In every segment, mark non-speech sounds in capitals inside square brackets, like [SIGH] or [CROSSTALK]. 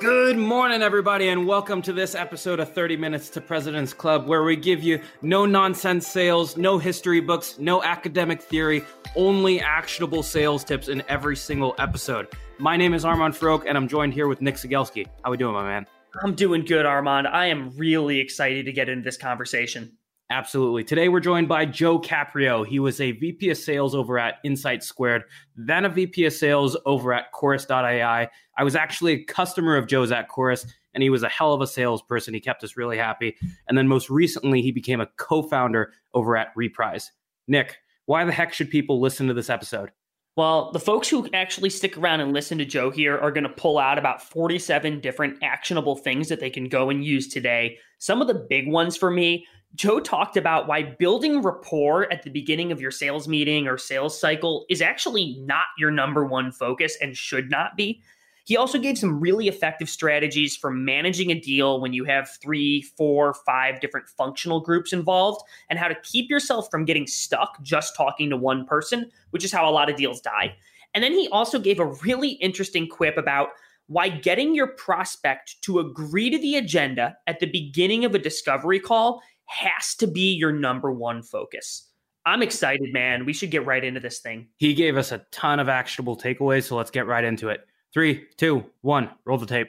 Good morning, everybody, and welcome to this episode of 30 Minutes to President's Club, where we give you no nonsense sales, no history books, no academic theory, only actionable sales tips in every single episode. My name is Armand Farrokh, and I'm joined here with Nick Cegelski. How we doing, my man? I'm doing good, Armand. I am really excited to get into this conversation. Absolutely. Today we're joined by Joe Caprio. He was a VP of sales over at Insight Squared, then a VP of sales over at Chorus.ai. I was actually a customer of Joe's at Chorus, and he was a hell of a salesperson. He kept us really happy. And then most recently, he became a co founder over at Reprise. Nick, why the heck should people listen to this episode? Well, the folks who actually stick around and listen to Joe here are going to pull out about 47 different actionable things that they can go and use today. Some of the big ones for me Joe talked about why building rapport at the beginning of your sales meeting or sales cycle is actually not your number one focus and should not be. He also gave some really effective strategies for managing a deal when you have three, four, five different functional groups involved and how to keep yourself from getting stuck just talking to one person, which is how a lot of deals die. And then he also gave a really interesting quip about why getting your prospect to agree to the agenda at the beginning of a discovery call has to be your number one focus. I'm excited, man. We should get right into this thing. He gave us a ton of actionable takeaways, so let's get right into it. Three, two, one, roll the tape.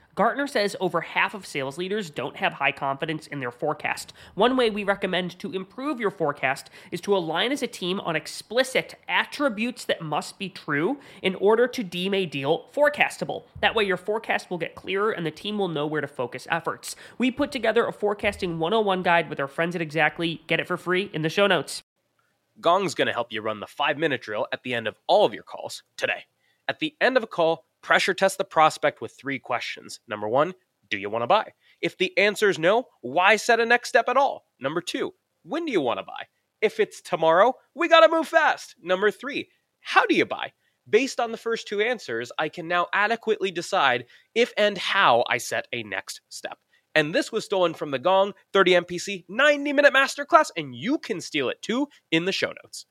Gartner says over half of sales leaders don't have high confidence in their forecast. One way we recommend to improve your forecast is to align as a team on explicit attributes that must be true in order to deem a deal forecastable. That way, your forecast will get clearer and the team will know where to focus efforts. We put together a forecasting 101 guide with our friends at Xactly. Get it for free in the show notes. Gong's going to help you run the five minute drill at the end of all of your calls today. At the end of a call, pressure test the prospect with three questions. Number one, do you want to buy? If the answer is no, why set a next step at all? Number two, when do you want to buy? If it's tomorrow, we got to move fast. Number three, how do you buy? Based on the first two answers, I can now adequately decide if and how I set a next step. And this was stolen from the Gong 30 MPC 90 minute masterclass, and you can steal it too in the show notes.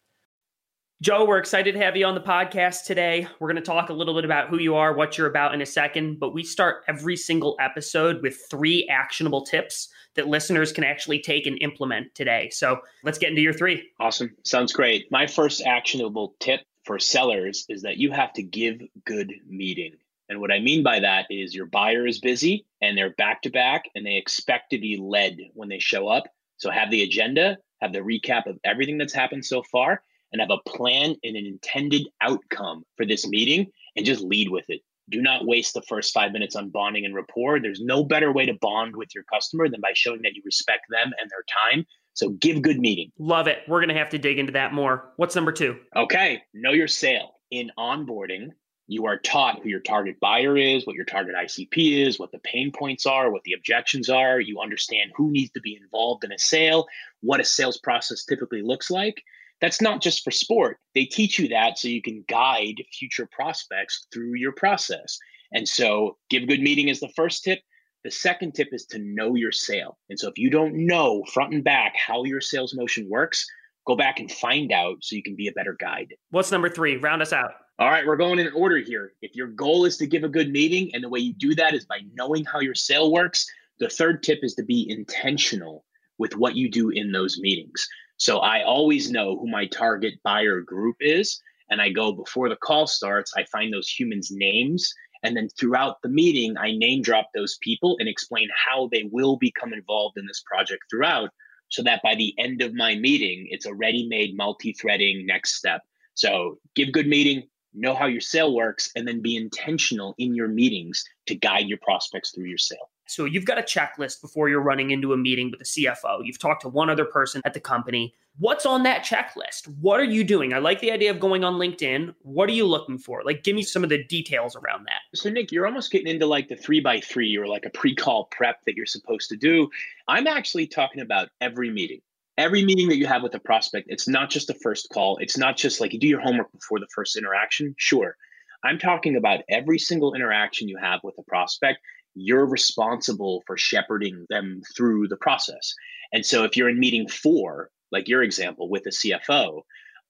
Joe, we're excited to have you on the podcast today. We're going to talk a little bit about who you are, what you're about in a second, but we start every single episode with three actionable tips that listeners can actually take and implement today. So let's get into your three. Awesome. Sounds great. My first actionable tip for sellers is that you have to give good meeting. And what I mean by that is your buyer is busy and they're back to back and they expect to be led when they show up. So have the agenda, have the recap of everything that's happened so far, and have a plan and an intended outcome for this meeting and just lead with it. Do not waste the first five minutes on bonding and rapport. There's no better way to bond with your customer than by showing that you respect them and their time. So give good meeting. Love it. We're going to have to dig into that more. What's number two? Okay, know your sale. In onboarding, you are taught who your target buyer is, what your target ICP is, what the pain points are, what the objections are. You understand who needs to be involved in a sale, what a sales process typically looks like. That's not just for sport. They teach you that so you can guide future prospects through your process. And so, give a good meeting is the first tip. The second tip is to know your sale. And so, if you don't know front and back how your sales motion works, go back and find out so you can be a better guide. What's number three? Round us out. All right, we're going in order here. If your goal is to give a good meeting, and the way you do that is by knowing how your sale works, the third tip is to be intentional with what you do in those meetings. So I always know who my target buyer group is. And I go before the call starts, I find those humans' names. And then throughout the meeting, I name drop those people and explain how they will become involved in this project throughout so that by the end of my meeting, it's a ready made multi threading next step. So give good meeting, know how your sale works, and then be intentional in your meetings to guide your prospects through your sale. So you've got a checklist before you're running into a meeting with the CFO. You've talked to one other person at the company. What's on that checklist? What are you doing? I like the idea of going on LinkedIn. What are you looking for? Like, give me some of the details around that. So, Nick, you're almost getting into like the three by three or like a pre call prep that you're supposed to do. I'm actually talking about every meeting every meeting that you have with a prospect, it's not just the first call. It's not just like you do your homework before the first interaction. Sure. I'm talking about every single interaction you have with a prospect. You're responsible for shepherding them through the process. And so if you're in meeting four, like your example with the CFO,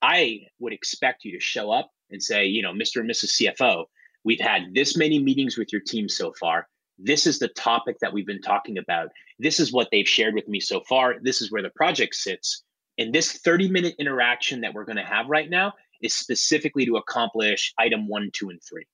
I would expect you to show up and say, you know, Mr. and Mrs. CFO, we've had this many meetings with your team so far this is the topic that we've been talking about. This is what they've shared with me so far. This is where the project sits. And this 30 minute interaction that we're going to have right now is specifically to accomplish item one, two, and three.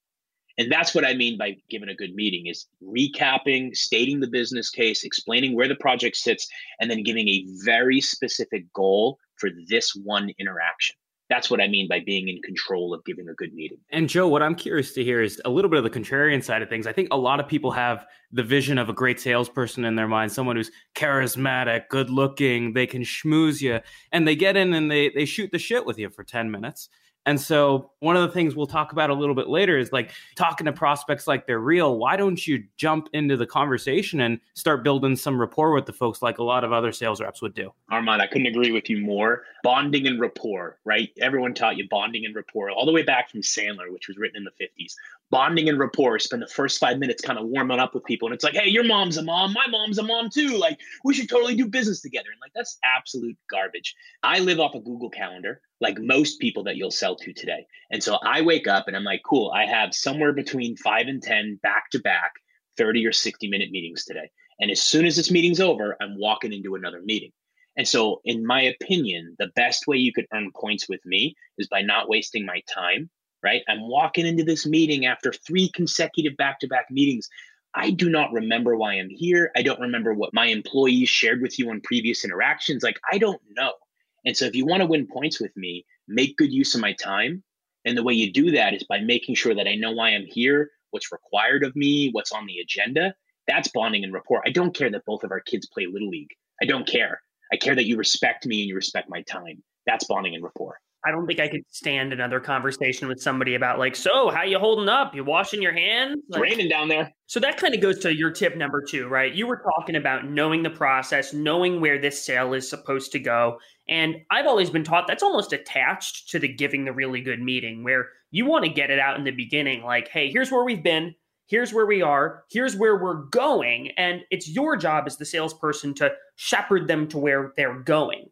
And that's what I mean by giving a good meeting is recapping, stating the business case, explaining where the project sits, and then giving a very specific goal for this one interaction that's what I mean by being in control of giving a good meeting. And Joe, what I'm curious to hear is a little bit of the contrarian side of things. I think a lot of people have the vision of a great salesperson in their mind, someone who's charismatic, good looking, they can schmooze you, and they get in and they they shoot the shit with you for 10 minutes. And so, one of the things we'll talk about a little bit later is like talking to prospects like they're real. Why don't you jump into the conversation and start building some rapport with the folks like a lot of other sales reps would do? Armand, I couldn't agree with you more. Bonding and rapport, right? Everyone taught you bonding and rapport all the way back from Sandler, which was written in the 50s bonding and rapport spend the first five minutes kind of warming up with people and it's like hey your mom's a mom my mom's a mom too like we should totally do business together and like that's absolute garbage i live off a google calendar like most people that you'll sell to today and so i wake up and i'm like cool i have somewhere between five and ten back to back 30 or 60 minute meetings today and as soon as this meeting's over i'm walking into another meeting and so in my opinion the best way you could earn points with me is by not wasting my time right? I'm walking into this meeting after three consecutive back to back meetings. I do not remember why I'm here. I don't remember what my employees shared with you on previous interactions. Like, I don't know. And so, if you want to win points with me, make good use of my time. And the way you do that is by making sure that I know why I'm here, what's required of me, what's on the agenda. That's bonding and rapport. I don't care that both of our kids play Little League. I don't care. I care that you respect me and you respect my time. That's bonding and rapport. I don't think I could stand another conversation with somebody about like, so how you holding up? You washing your hands? Like, it's raining down there. So that kind of goes to your tip number two, right? You were talking about knowing the process, knowing where this sale is supposed to go. And I've always been taught that's almost attached to the giving the really good meeting where you want to get it out in the beginning, like, hey, here's where we've been. Here's where we are. Here's where we're going. And it's your job as the salesperson to shepherd them to where they're going.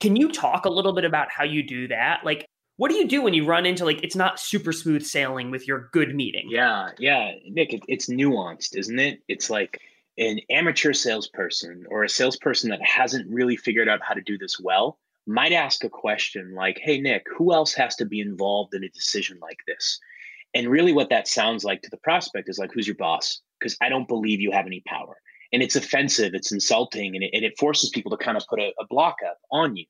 Can you talk a little bit about how you do that? Like, what do you do when you run into like it's not super smooth sailing with your good meeting? Yeah, yeah, Nick, it, it's nuanced, isn't it? It's like an amateur salesperson or a salesperson that hasn't really figured out how to do this well might ask a question like, "Hey, Nick, who else has to be involved in a decision like this?" And really, what that sounds like to the prospect is like, who's your boss? Because I don't believe you have any power. And it's offensive, it's insulting, and it, and it forces people to kind of put a, a block up on you.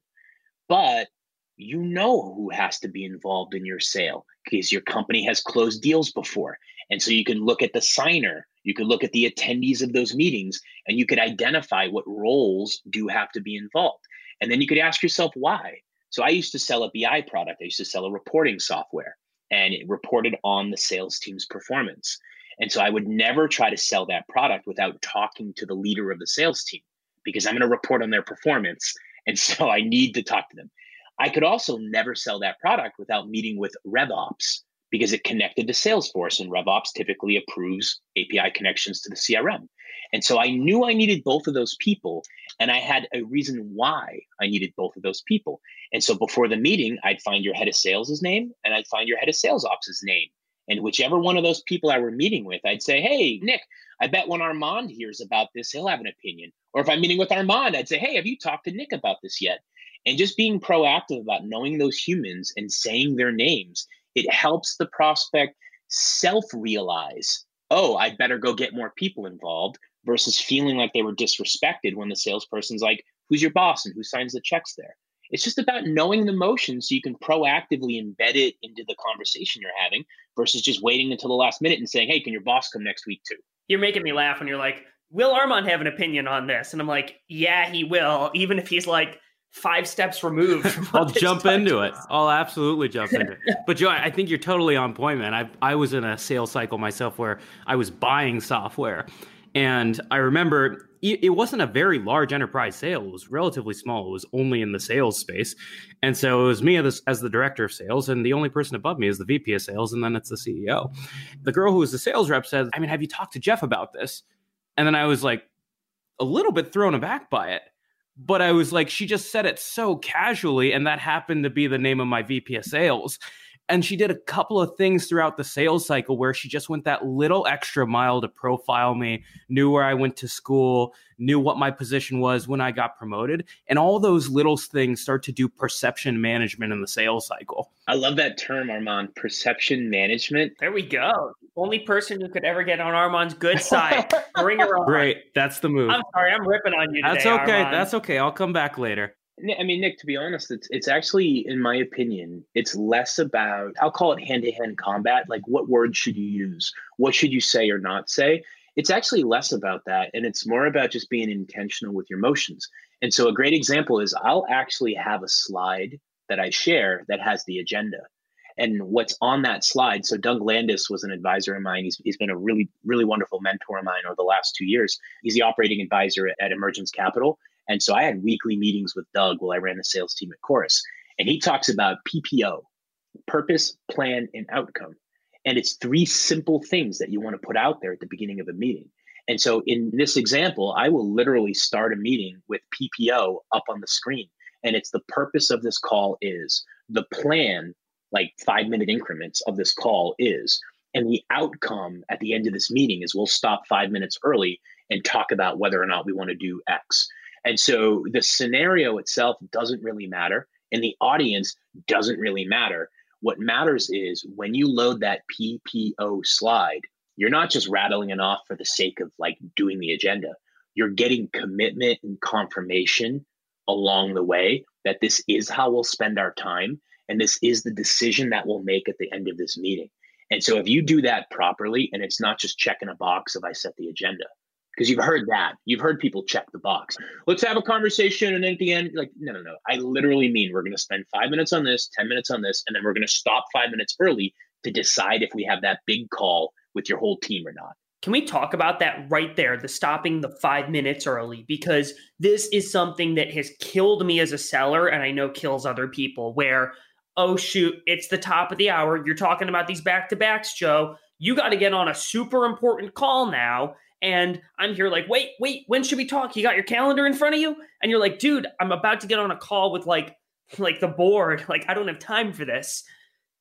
But you know who has to be involved in your sale because your company has closed deals before. And so you can look at the signer, you can look at the attendees of those meetings, and you could identify what roles do have to be involved. And then you could ask yourself why. So I used to sell a BI product, I used to sell a reporting software, and it reported on the sales team's performance. And so I would never try to sell that product without talking to the leader of the sales team because I'm going to report on their performance. And [LAUGHS] so I need to talk to them. I could also never sell that product without meeting with RevOps because it connected to Salesforce and RevOps typically approves API connections to the CRM. And so I knew I needed both of those people and I had a reason why I needed both of those people. And so before the meeting, I'd find your head of sales's name and I'd find your head of sales ops's name. And whichever one of those people I were meeting with, I'd say, Hey, Nick, I bet when Armand hears about this, he'll have an opinion. Or if I'm meeting with Armand, I'd say, Hey, have you talked to Nick about this yet? And just being proactive about knowing those humans and saying their names, it helps the prospect self realize, oh, I'd better go get more people involved versus feeling like they were disrespected when the salesperson's like, who's your boss and who signs the checks there? It's just about knowing the motion so you can proactively embed it into the conversation you're having versus just waiting until the last minute and saying, hey, can your boss come next week too? You're making me laugh when you're like, will Armand have an opinion on this? And I'm like, yeah, he will, even if he's like five steps removed. I'll jump into it. I'll absolutely jump into it. [LAUGHS] But Joe, I think you're totally on point, man. I I was in a sales cycle myself where I was buying software and I remember it wasn't a very large enterprise sale. It was relatively small. It was only in the sales space. And so it was me as, as the director of sales, and the only person above me is the VP of sales, and then it's the CEO. The girl who was the sales rep said, I mean, have you talked to Jeff about this? And then I was like, a little bit thrown aback by it. But I was like, she just said it so casually, and that happened to be the name of my VP of sales. And she did a couple of things throughout the sales cycle where she just went that little extra mile to profile me, knew where I went to school, knew what my position was when I got promoted. And all those little things start to do perception management in the sales cycle. I love that term, Armand, perception management. There we go. Only person who could ever get on Armand's good side. [LAUGHS] Bring her on. Great. That's the move. I'm sorry. I'm ripping on you That's okay. Armand. That's okay. I'll come back later. I mean, Nick, to be honest, it's it's actually, in my opinion, it's less about I'll call it hand to hand combat. Like, what words should you use? What should you say or not say? It's actually less about that, and it's more about just being intentional with your motions. And so, a great example is I'll actually have a slide that I share that has the agenda. And what's on that slide? So Doug Landis was an advisor of mine. He's, he's been a really, really wonderful mentor of mine over the last two years. He's the operating advisor at Emergence Capital. And so I had weekly meetings with Doug while I ran the sales team at Chorus. And he talks about PPO, purpose, plan, and outcome. And it's three simple things that you want to put out there at the beginning of a meeting. And so in this example, I will literally start a meeting with PPO up on the screen. And it's the purpose of this call is the plan, like five minute increments of this call is. And the outcome at the end of this meeting is we'll stop five minutes early and talk about whether or not we want to do X. And so the scenario itself doesn't really matter, and the audience doesn't really matter. What matters is when you load that PPO slide, you're not just rattling it off for the sake of like doing the agenda. You're getting commitment and confirmation along the way that this is how we'll spend our time and this is the decision that we'll make at the end of this meeting. And so if you do that properly and it's not just checking a box of I set the agenda, because you've heard that. You've heard people check the box. Let's have a conversation. And then at the end, like, no, no, no. I literally mean we're going to spend five minutes on this, 10 minutes on this, and then we're going to stop five minutes early to decide if we have that big call with your whole team or not. Can we talk about that right there, the stopping the five minutes early? Because this is something that has killed me as a seller, and I know kills other people. Where, oh, shoot, it's the top of the hour. You're talking about these back to backs, Joe. You got to get on a super important call now. And I'm here like, wait, wait, when should we talk? You got your calendar in front of you? And you're like, dude, I'm about to get on a call with like like the board. [LAUGHS] Like, I don't have time for this.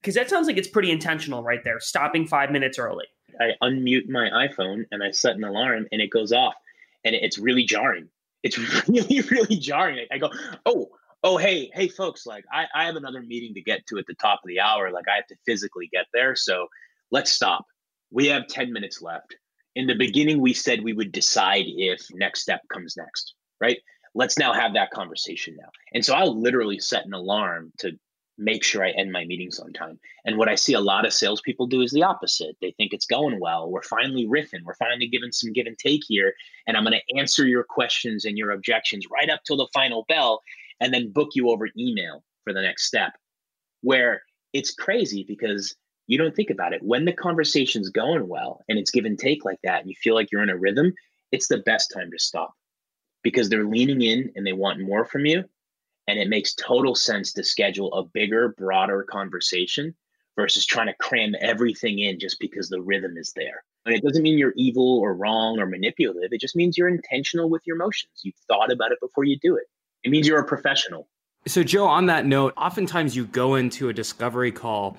Cause that sounds like it's pretty intentional right there, stopping five minutes early. I unmute my iPhone and I set an alarm and it goes off. And it's really jarring. It's [LAUGHS] really, really jarring. I go, oh, oh, hey, hey, folks, like I, I have another meeting to get to at the top of the hour. Like I have to physically get there. So let's stop. We have 10 minutes left. In the beginning, we said we would decide if next step comes next, right? Let's now have that conversation now. And so I'll literally set an alarm to make sure I end my meetings on time. And what I see a lot of salespeople do is the opposite. They think it's going well. We're finally riffing. We're finally giving some give and take here. And I'm going to answer your questions and your objections right up till the final bell and then book you over email for the next step. Where it's crazy because you don't think about it. When the conversation's going well and it's give and take like that, and you feel like you're in a rhythm, it's the best time to stop because they're leaning in and they want more from you and it makes total sense to schedule a bigger, broader conversation versus trying to cram everything in just because the rhythm is there. And it doesn't mean you're evil or wrong or manipulative. It just means you're intentional with your emotions. You've thought about it before you do it. It means you're a professional. So, Joe, on that note, oftentimes you go into a discovery call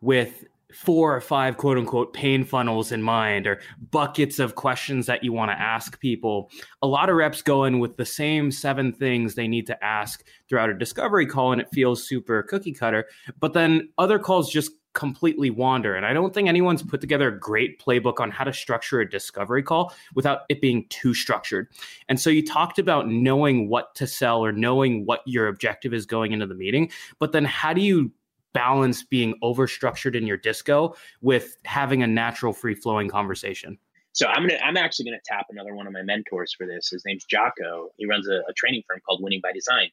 with four or five quote unquote pain funnels in mind or buckets of questions that you want to ask people. A lot of reps go in with the same seven things they need to ask throughout a discovery call and it feels super cookie cutter. But then other calls just completely wander. And I don't think anyone's put together a great playbook on how to structure a discovery call without it being too structured. And so you talked about knowing what to sell or knowing what your objective is going into the meeting. But then how do you balance being overstructured in your disco with having a natural free flowing conversation? So I'm gonna I'm actually gonna tap another one of my mentors for this. His name's Jacco. He runs a, a training firm called Winning by Design.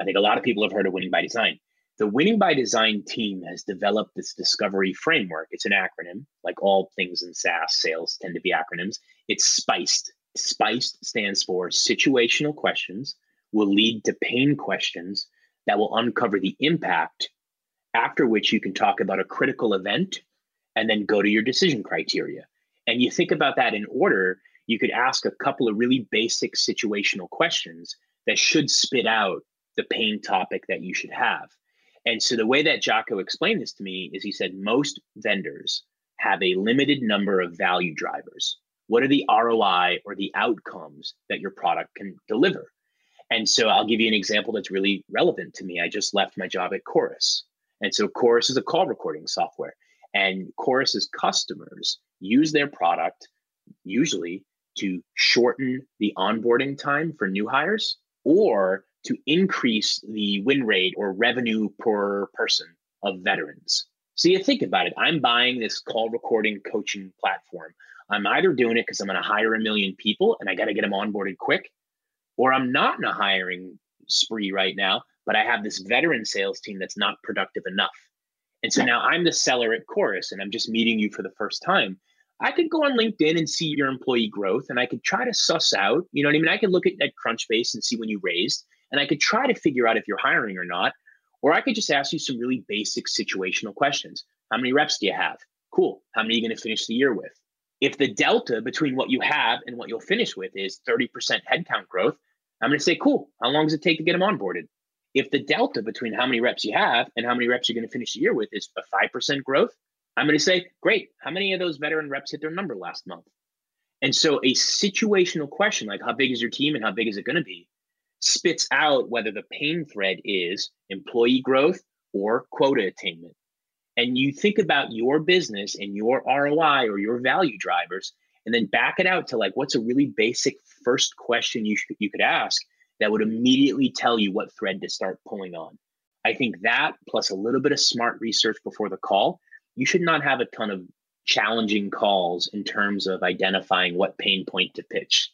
I think a lot of people have heard of Winning by Design. The Winning by Design team has developed this discovery framework. It's an acronym, like all things in SaaS sales tend to be acronyms. It's SPICED. SPICED stands for situational questions will lead to pain questions that will uncover the impact after which you can talk about a critical event and then go to your decision criteria. And you think about that in order, you could ask a couple of really basic situational questions that should spit out the pain topic that you should have. And so the way that Jacco explained this to me is he said most vendors have a limited number of value drivers. What are the ROI or the outcomes that your product can deliver? And so I'll give you an example that's really relevant to me. I just left my job at Chorus. And so Chorus is a call recording software. And Chorus's customers use their product usually to shorten the onboarding time for new hires or to increase the win rate or revenue per person of veterans. So you think about it. I'm buying this call recording coaching platform. I'm either doing it because I'm going to hire a million people and I got to get them onboarded quick, or I'm not in a hiring spree right now but I have this veteran sales team that's not productive enough. And so now I'm the seller at Chorus and I'm just meeting you for the first time. I could go on LinkedIn and see your employee growth and I could try to suss out, you know what I mean? I could look at, at Crunchbase and see when you raised and I could try to figure out if you're hiring or not. Or I could just ask you some really basic situational questions. How many reps do you have? Cool. How many are you going to finish the year with? If the delta between what you have and what you'll finish with is 30% headcount growth, I'm going to say, cool. How long does it take to get them onboarded? If the delta between how many reps you have and how many reps you're going to finish the year with is a 5% growth, I'm going to say, great. How many of those veteran reps hit their number last month? And so a situational question like how big is your team and how big is it going to be spits out whether the pain thread is employee growth or quota attainment. And you think about your business and your ROI or your value drivers, and then back it out to like what's a really basic first question you, sh- you could ask that would immediately tell you what thread to start pulling on. I think that plus a little bit of smart research before the call, you should not have a ton of challenging calls in terms of identifying what pain point to pitch.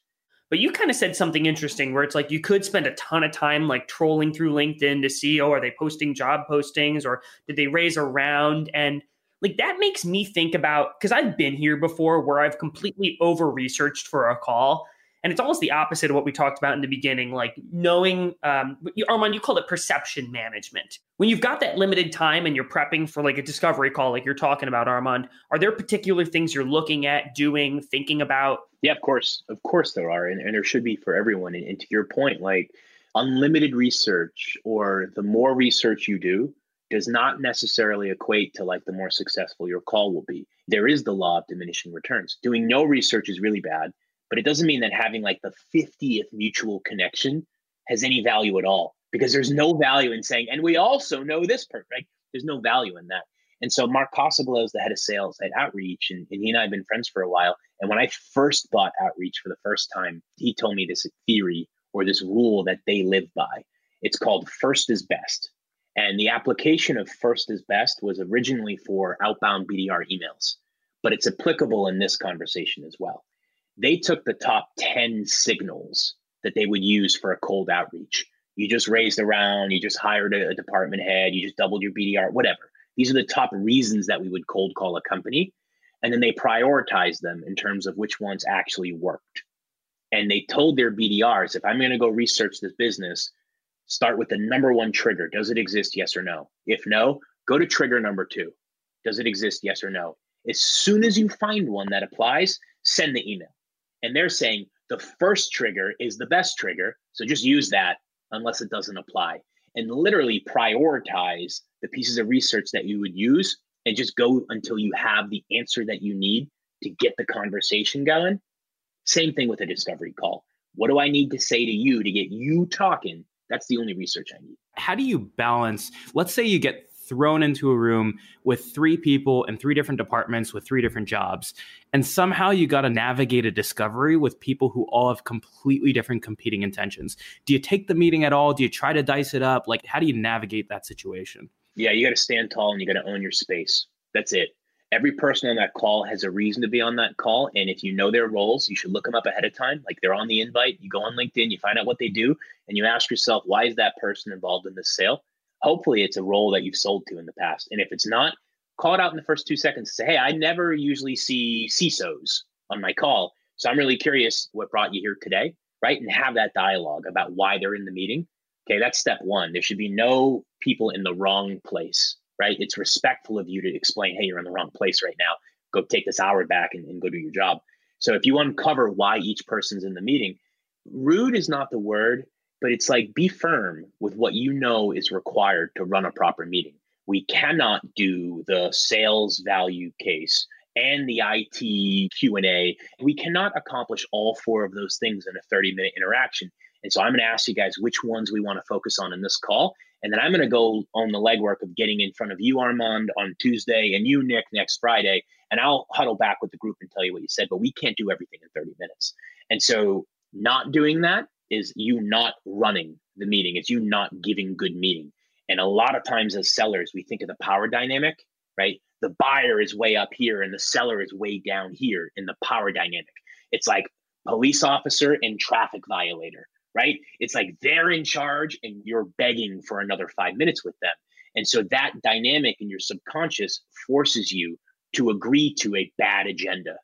But you kind of said something interesting where it's like you could spend a ton of time like trolling through LinkedIn to see, oh, are they posting job postings or did they raise a round? And like that makes me think about because I've been here before where I've completely over researched for a call and it's almost the opposite of what we talked about in the beginning, like knowing, um, Armand, you call it perception management. When you've got that limited time and you're prepping for like a discovery call, like you're talking about, Armand, are there particular things you're looking at, doing, thinking about? Yeah, of course. Of course there are. And, and there should be for everyone. And, and to your point, like unlimited research or the more research you do, does not necessarily equate to like the more successful your call will be. There is the law of diminishing returns. Doing no research is really bad but it doesn't mean that having like the 50th mutual connection has any value at all because there's no value in saying, and we also know this person, right? There's no value in that. And so Mark Kosoglow is the head of sales at Outreach, and, and he and I have been friends for a while. And when I first bought Outreach for the first time, he told me this theory or this rule that they live by. It's called first is best. And the application of first is best was originally for outbound BDR emails, but it's applicable in this conversation as well. They took the top 10 signals that they would use for a cold outreach. You just raised around, you just hired a, a department head, you just doubled your BDR, whatever. These are the top reasons that we would cold call a company. And then they prioritized them in terms of which ones actually worked. And they told their BDRs if I'm going to go research this business, start with the number one trigger. Does it exist? Yes or no? If no, go to trigger number two. Does it exist? Yes or no? As soon as you find one that applies, send the email. And they're saying the first trigger is the best trigger. So just use that unless it doesn't apply. And literally prioritize the pieces of research that you would use and just go until you have the answer that you need to get the conversation going. Same thing with a discovery call. What do I need to say to you to get you talking that's the only research I need. How do you balance? Let's say you get thrown into a room with three people in three different departments with three different jobs, and somehow you got to navigate a discovery with people who all have completely different competing intentions. Do you take the meeting at all? Do you try to dice it up? Like, how do you navigate that situation? Yeah, you got to stand tall and you got to own your space. That's it every person on that call has a reason to be on that call. And if you know their roles, you should look them up ahead of time. Like they're on the invite, you go on LinkedIn, you find out what they do, and you ask yourself, why is that person involved in this sale? Hopefully, it's a role that you've sold to in the past. And if it's not, call it out in the first two seconds. Say, hey, I never usually see CISOs on my call. So I'm really curious what brought you here today, right? And have that dialogue about why they're in the meeting. Okay, that's step one. There should be no people in the wrong place right? It's respectful of you to explain, hey, you're in the wrong place right now. Go take this hour back and, and go do your job. So if you uncover why each person's in the meeting, rude is not the word, but it's like be firm with what you know is required to run a proper meeting. We cannot do the sales value case and the IT Q&A. We cannot accomplish all four of those things in a 30 minute interaction. And so I'm going to ask you guys which ones we want to focus on in this call. And then I'm going to go on the legwork of getting in front of you, Armand, on Tuesday and you, Nick, next Friday. And I'll huddle back with the group and tell you what you said, but we can't do everything in 30 minutes. And so not doing that is you not running the meeting, it's you not giving good meeting. And a lot of times as sellers, we think of the power dynamic, right? The buyer is way up here and the seller is way down here in the power dynamic. It's like police officer and traffic violator right? It's like they're in charge and you're begging for another five minutes with them. And so that dynamic in your subconscious forces you to agree to a bad agenda.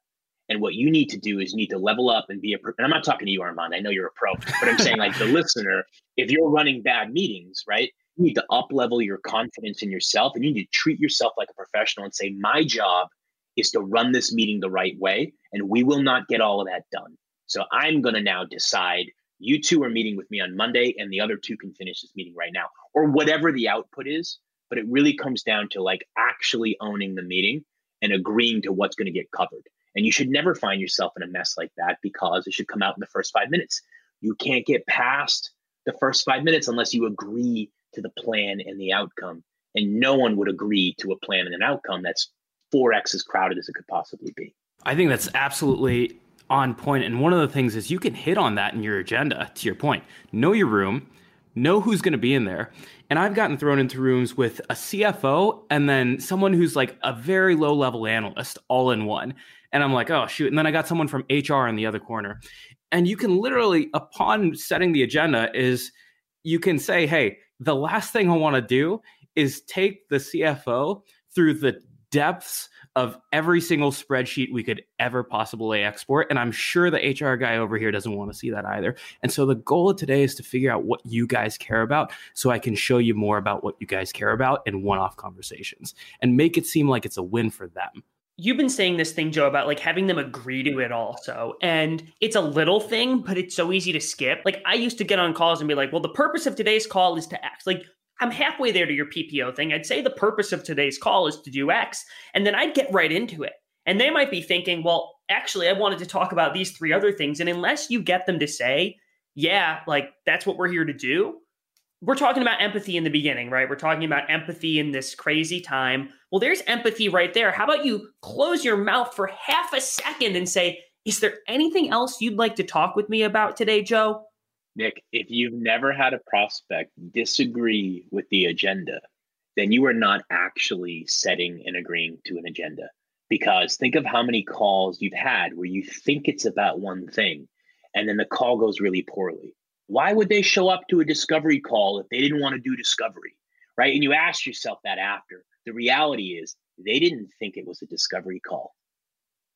And what you need to do is you need to level up and be a. Pro, and I'm not talking to you, Armand. I know you're a pro, but I'm saying like the [LAUGHS] listener. If you're running bad meetings, right? You need to up level your confidence in yourself, and you need to treat yourself like a professional and say, "My job is to run this meeting the right way, and we will not get all of that done. So I'm going to now decide you two are meeting with me on Monday, and the other two can finish this meeting right now, or whatever the output is. But it really comes down to like actually owning the meeting and agreeing to what's going to get covered. And you should never find yourself in a mess like that because it should come out in the first five minutes. You can't get past the first five minutes unless you agree to the plan and the outcome. And no one would agree to a plan and an outcome that's 4x as crowded as it could possibly be. I think that's absolutely on point. And one of the things is you can hit on that in your agenda, to your point. Know your room, know who's going to be in there. And I've gotten thrown into rooms with a CFO and then someone who's like a very low level analyst all in one. And I'm like, oh, shoot. And then I got someone from HR in the other corner. And you can literally, upon setting the agenda, is you can say, hey, the last thing I want to do is take the CFO through the depths of every single spreadsheet we could ever possibly export. And I'm sure the HR guy over here doesn't want to see that either. And so the goal of today is to figure out what you guys care about so I can show you more about what you guys care about in one off conversations and make it seem like it's a win for them. You've been saying this thing, Joe, about like having them agree to it also. And it's a little thing, but it's so easy to skip. Like I used to get on calls and be like, well, the purpose of today's call is to act. Like I'm halfway there to your PPO thing. I'd say the purpose of today's call is to do X, and then I'd get right into it. And they might be thinking, well, actually, I wanted to talk about these three other things. And unless you get them to say, yeah, like that's what we're here to do, we're talking about empathy in the beginning, right? We're talking about empathy in this crazy time. Well, there's empathy right there. How about you close your mouth for half a second and say, Is there anything else you'd like to talk with me about today, Joe? Nick, if you've never had a prospect disagree with the agenda, then you are not actually setting and agreeing to an agenda. Because think of how many calls you've had where you think it's about one thing and then the call goes really poorly why would they show up to a discovery call if they didn't want to do discovery? Right. And you ask yourself that after. The reality is they didn't think it was a discovery call.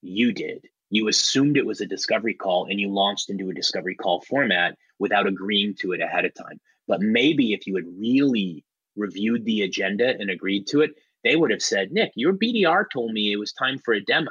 You did. You assumed it was a discovery call and you launched into a discovery call format without agreeing to it ahead of time. But maybe if you had really reviewed the agenda and agreed to it, they would have said, Nick, your BDR told me it was time for a demo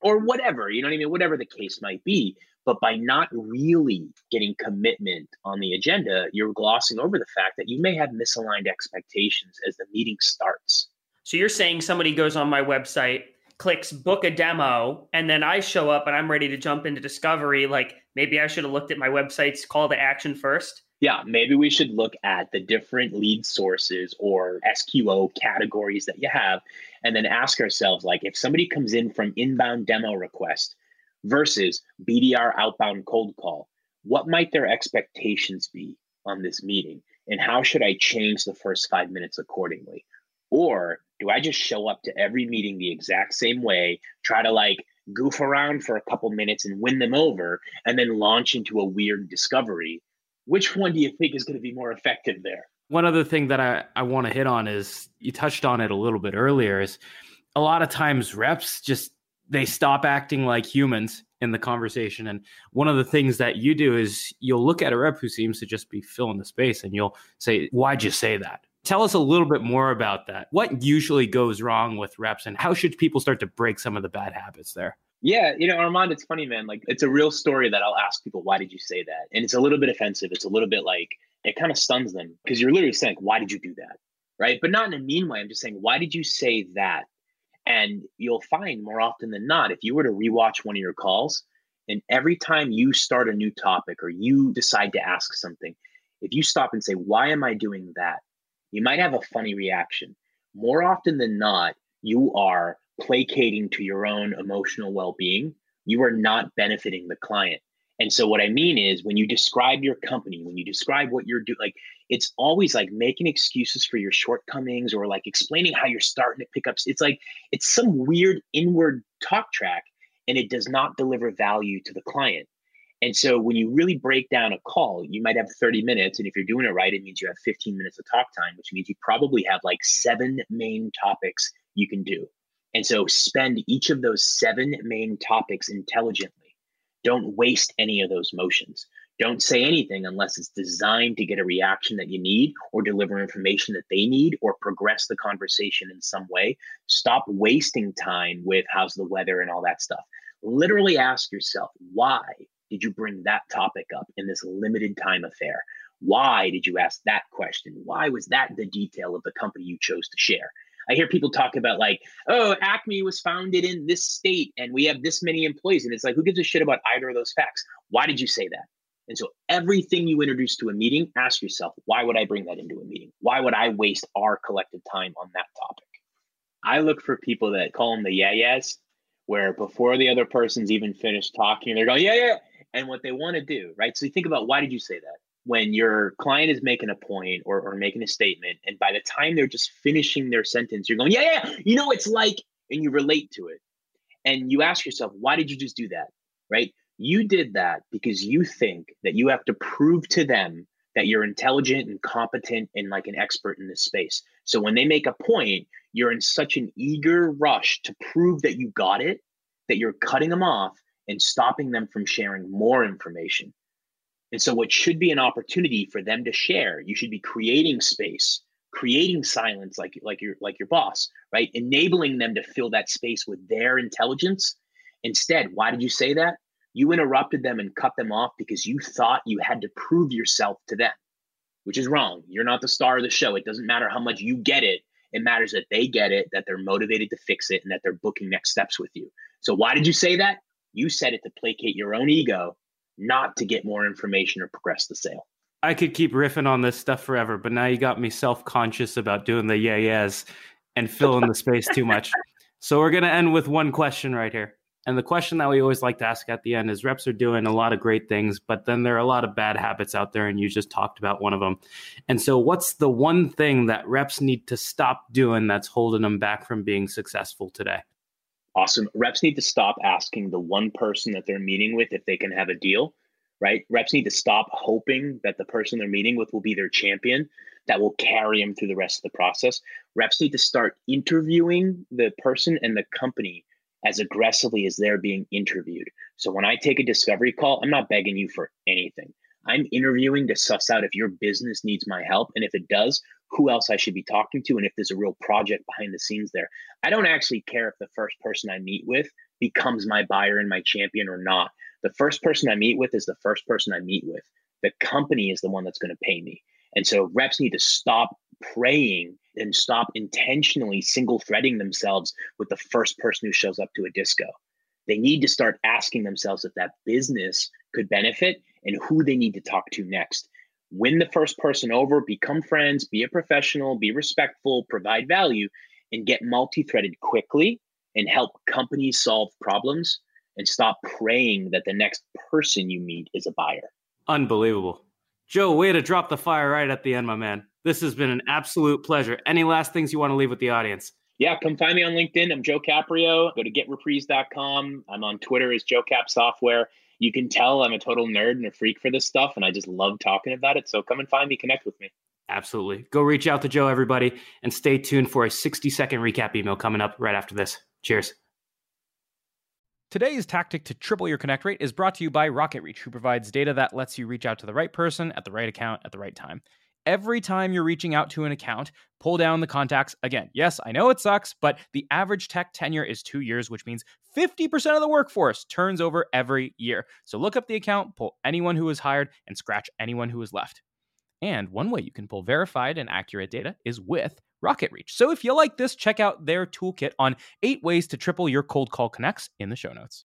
or whatever, you know what I mean? Whatever the case might be. But by not really getting commitment on the agenda, you're glossing over the fact that you may have misaligned expectations as the meeting starts. So you're saying somebody goes on my website, clicks book a demo, and then I show up and I'm ready to jump into discovery. Like maybe I should have looked at my website's call to action first. Yeah, maybe we should look at the different lead sources or SQO categories that you have and then ask ourselves like if somebody comes in from inbound demo request versus BDR outbound cold call, what might their expectations be on this meeting? And how should I change the first five minutes accordingly? Or do I just show up to every meeting the exact same way, try to like goof around for a couple minutes and win them over, and then launch into a weird discovery? Which one do you think is going to be more effective there? One other thing that I, I want to hit on is you touched on it a little bit earlier is a lot of times reps just they stop acting like humans in the conversation. And one of the things that you do is you'll look at a rep who seems to just be filling the space and you'll say, Why'd you say that? Tell us a little bit more about that. What usually goes wrong with reps and how should people start to break some of the bad habits there? Yeah, you know, Armand, it's funny, man. Like, it's a real story that I'll ask people, why did you say that? And it's a little bit offensive. It's a little bit like, it kind of stuns them because you're literally saying, why did you do that? Right. But not in a mean way. I'm just saying, why did you say that? And you'll find more often than not, if you were to rewatch one of your calls, and every time you start a new topic or you decide to ask something, if you stop and say, Why am I doing that? you might have a funny reaction. More often than not, you are placating to your own emotional well being. You are not benefiting the client. And so, what I mean is, when you describe your company, when you describe what you're doing, like it's always like making excuses for your shortcomings or like explaining how you're starting to pick up. It's like it's some weird inward talk track and it does not deliver value to the client. And so, when you really break down a call, you might have 30 minutes. And if you're doing it right, it means you have 15 minutes of talk time, which means you probably have like seven main topics you can do. And so, spend each of those seven main topics intelligently don't waste any of those motions. Don't say anything unless it's designed to get a reaction that you need or deliver information that they need or progress the conversation in some way. Stop wasting time with how's the weather and all that stuff. Literally ask yourself, why did you bring that topic up in this limited time affair? Why did you ask that question? Why was that the detail of the company you chose to share? I hear people talk about like, oh, Acme was founded in this state and we have this many employees. And it's like, who gives a shit about either of those facts? Why did you say that? And so everything you introduce to a meeting, ask yourself, why would I bring that into a meeting? Why would I waste our collective time on that topic? I look for people that call them the yeah yeahs, where before the other person's even finished talking, they're going, yeah, yeah. And what they want to do, right? So you think about why did you say that? When your client is making a point or, or making a statement, and by the time they're just finishing their sentence, you're going, yeah, yeah, you know, it's like, and you relate to it. And you ask yourself, why did you just do that? Right? You did that because you think that you have to prove to them that you're intelligent and competent and like an expert in this space. So when they make a point, you're in such an eager rush to prove that you got it that you're cutting them off and stopping them from sharing more information. And so, what should be an opportunity for them to share, you should be creating space, creating silence, like like your like your boss, right? Enabling them to fill that space with their intelligence. Instead, why did you say that? You interrupted them and cut them off because you thought you had to prove yourself to them, which is wrong. You're not the star of the show. It doesn't matter how much you get it. It matters that they get it, that they're motivated to fix it, and that they're booking next steps with you. So, why did you say that? You said it to placate your own ego not to get more information or progress the sale. I could keep riffing on this stuff forever, but now you got me self conscious about doing the yeah yes and filling the space too much. [LAUGHS] So we're going to end with one question right here. And the question that we always like to ask at the end is reps are doing a lot of great things, but then there are a lot of bad habits out there, and you just talked about one of them. And so, what's the one thing that reps need to stop doing that's holding them back from being successful today? Awesome. Reps need to stop asking the one person that they're meeting with if they can have a deal, right? Reps need to stop hoping that the person they're meeting with will be their champion that will carry them through the rest of the process. Reps need to start interviewing the person and the company as aggressively as they're being interviewed. So when I take a discovery call, I'm not begging you for anything. I'm interviewing to suss out if your business needs my help. And if it does, who else I should be talking to, and if there's a real project behind the scenes there. I don't actually care if the first person I meet with becomes my buyer and my champion or not. The first person I meet with is the first person I meet with. The company is the one that's going to pay me. And so reps need to stop praying and stop intentionally single threading themselves with the first person who shows up to a disco. They need to start asking themselves if that business could benefit and who they need to talk to next. Win the first person over, become friends, be a professional, be respectful, provide value, and get multi threaded quickly and help companies solve problems and stop praying that the next person you meet is a buyer. Unbelievable. Joe, way to drop the fire right at the end, my man. This has been an absolute pleasure. Any last things you want to leave with the audience? Yeah, come find me on LinkedIn. I'm Joe Caprio. Go to getreprise.com. I'm on Twitter as Joe Cap Software. You can tell I'm a total nerd and a freak for this stuff, and I just love talking about it. So come and find me, connect with me. Absolutely. Go reach out to Joe, everybody, and stay tuned for a 60 second recap email coming up right after this. Cheers. Today's tactic to triple your connect rate is brought to you by RocketReach, who provides data that lets you reach out to the right person at the right account at the right time every time you're reaching out to an account, pull down the contacts. Again, yes, I know it sucks, but the average tech tenure is two years, which means 50% of the workforce turns over every year. So look up the account, pull anyone who was hired, and scratch anyone who was left. And one way you can pull verified and accurate data is with RocketReach. So if you like this, check out their toolkit on eight ways to triple your cold call connects in the show notes.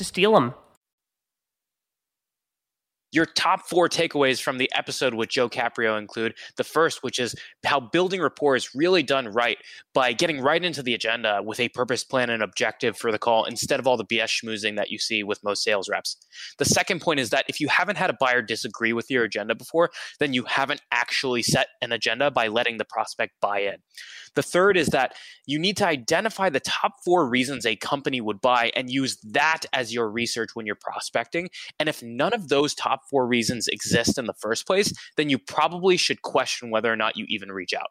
to steal them your top four takeaways from the episode with Joe Caprio include the first, which is how building rapport is really done right by getting right into the agenda with a purpose plan and objective for the call instead of all the BS schmoozing that you see with most sales reps. The second point is that if you haven't had a buyer disagree with your agenda before, then you haven't actually set an agenda by letting the prospect buy in. The third is that you need to identify the top four reasons a company would buy and use that as your research when you're prospecting. And if none of those four reasons exist in the first place, then you probably should question whether or not you even reach out.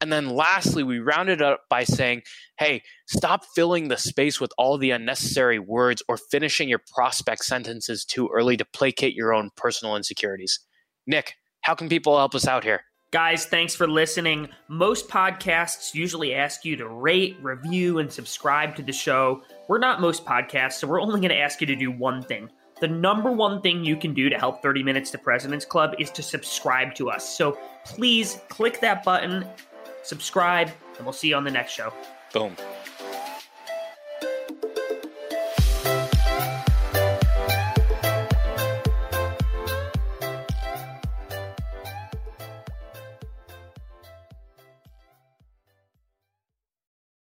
And then lastly, we rounded it up by saying, hey, stop filling the space with all the unnecessary words or finishing your prospect sentences too early to placate your own personal insecurities. Nick, how can people help us out here? Guys, thanks for listening. Most podcasts usually ask you to rate, review, and subscribe to the show. We're not most podcasts, so we're only going to ask you to do one thing. The number one thing you can do to help 30 Minutes to President's Club is to subscribe to us. So please click that button, subscribe, and we'll see you on the next show. Boom.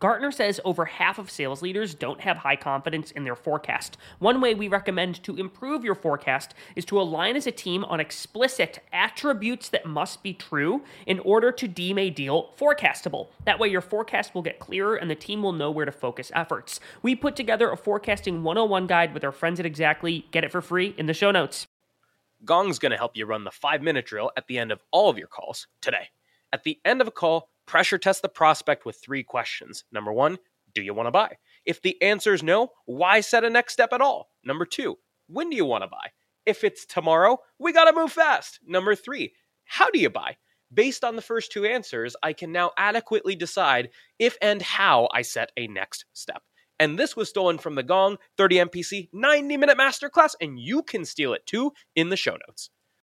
Gartner says over half of sales leaders don't have high confidence in their forecast. One way we recommend to improve your forecast is to align as a team on explicit attributes that must be true in order to deem a deal forecastable. That way, your forecast will get clearer and the team will know where to focus efforts. We put together a forecasting 101 guide with our friends at Xactly. Get it for free in the show notes. Gong's going to help you run the five minute drill at the end of all of your calls today. At the end of a call, pressure test the prospect with three questions. Number one, do you want to buy? If the answer is no, why set a next step at all? Number two, when do you want to buy? If it's tomorrow, we got to move fast. Number three, how do you buy? Based on the first two answers, I can now adequately decide if and how I set a next step. And this was stolen from the Gong 30 MPC 90 minute masterclass, and you can steal it too in the show notes.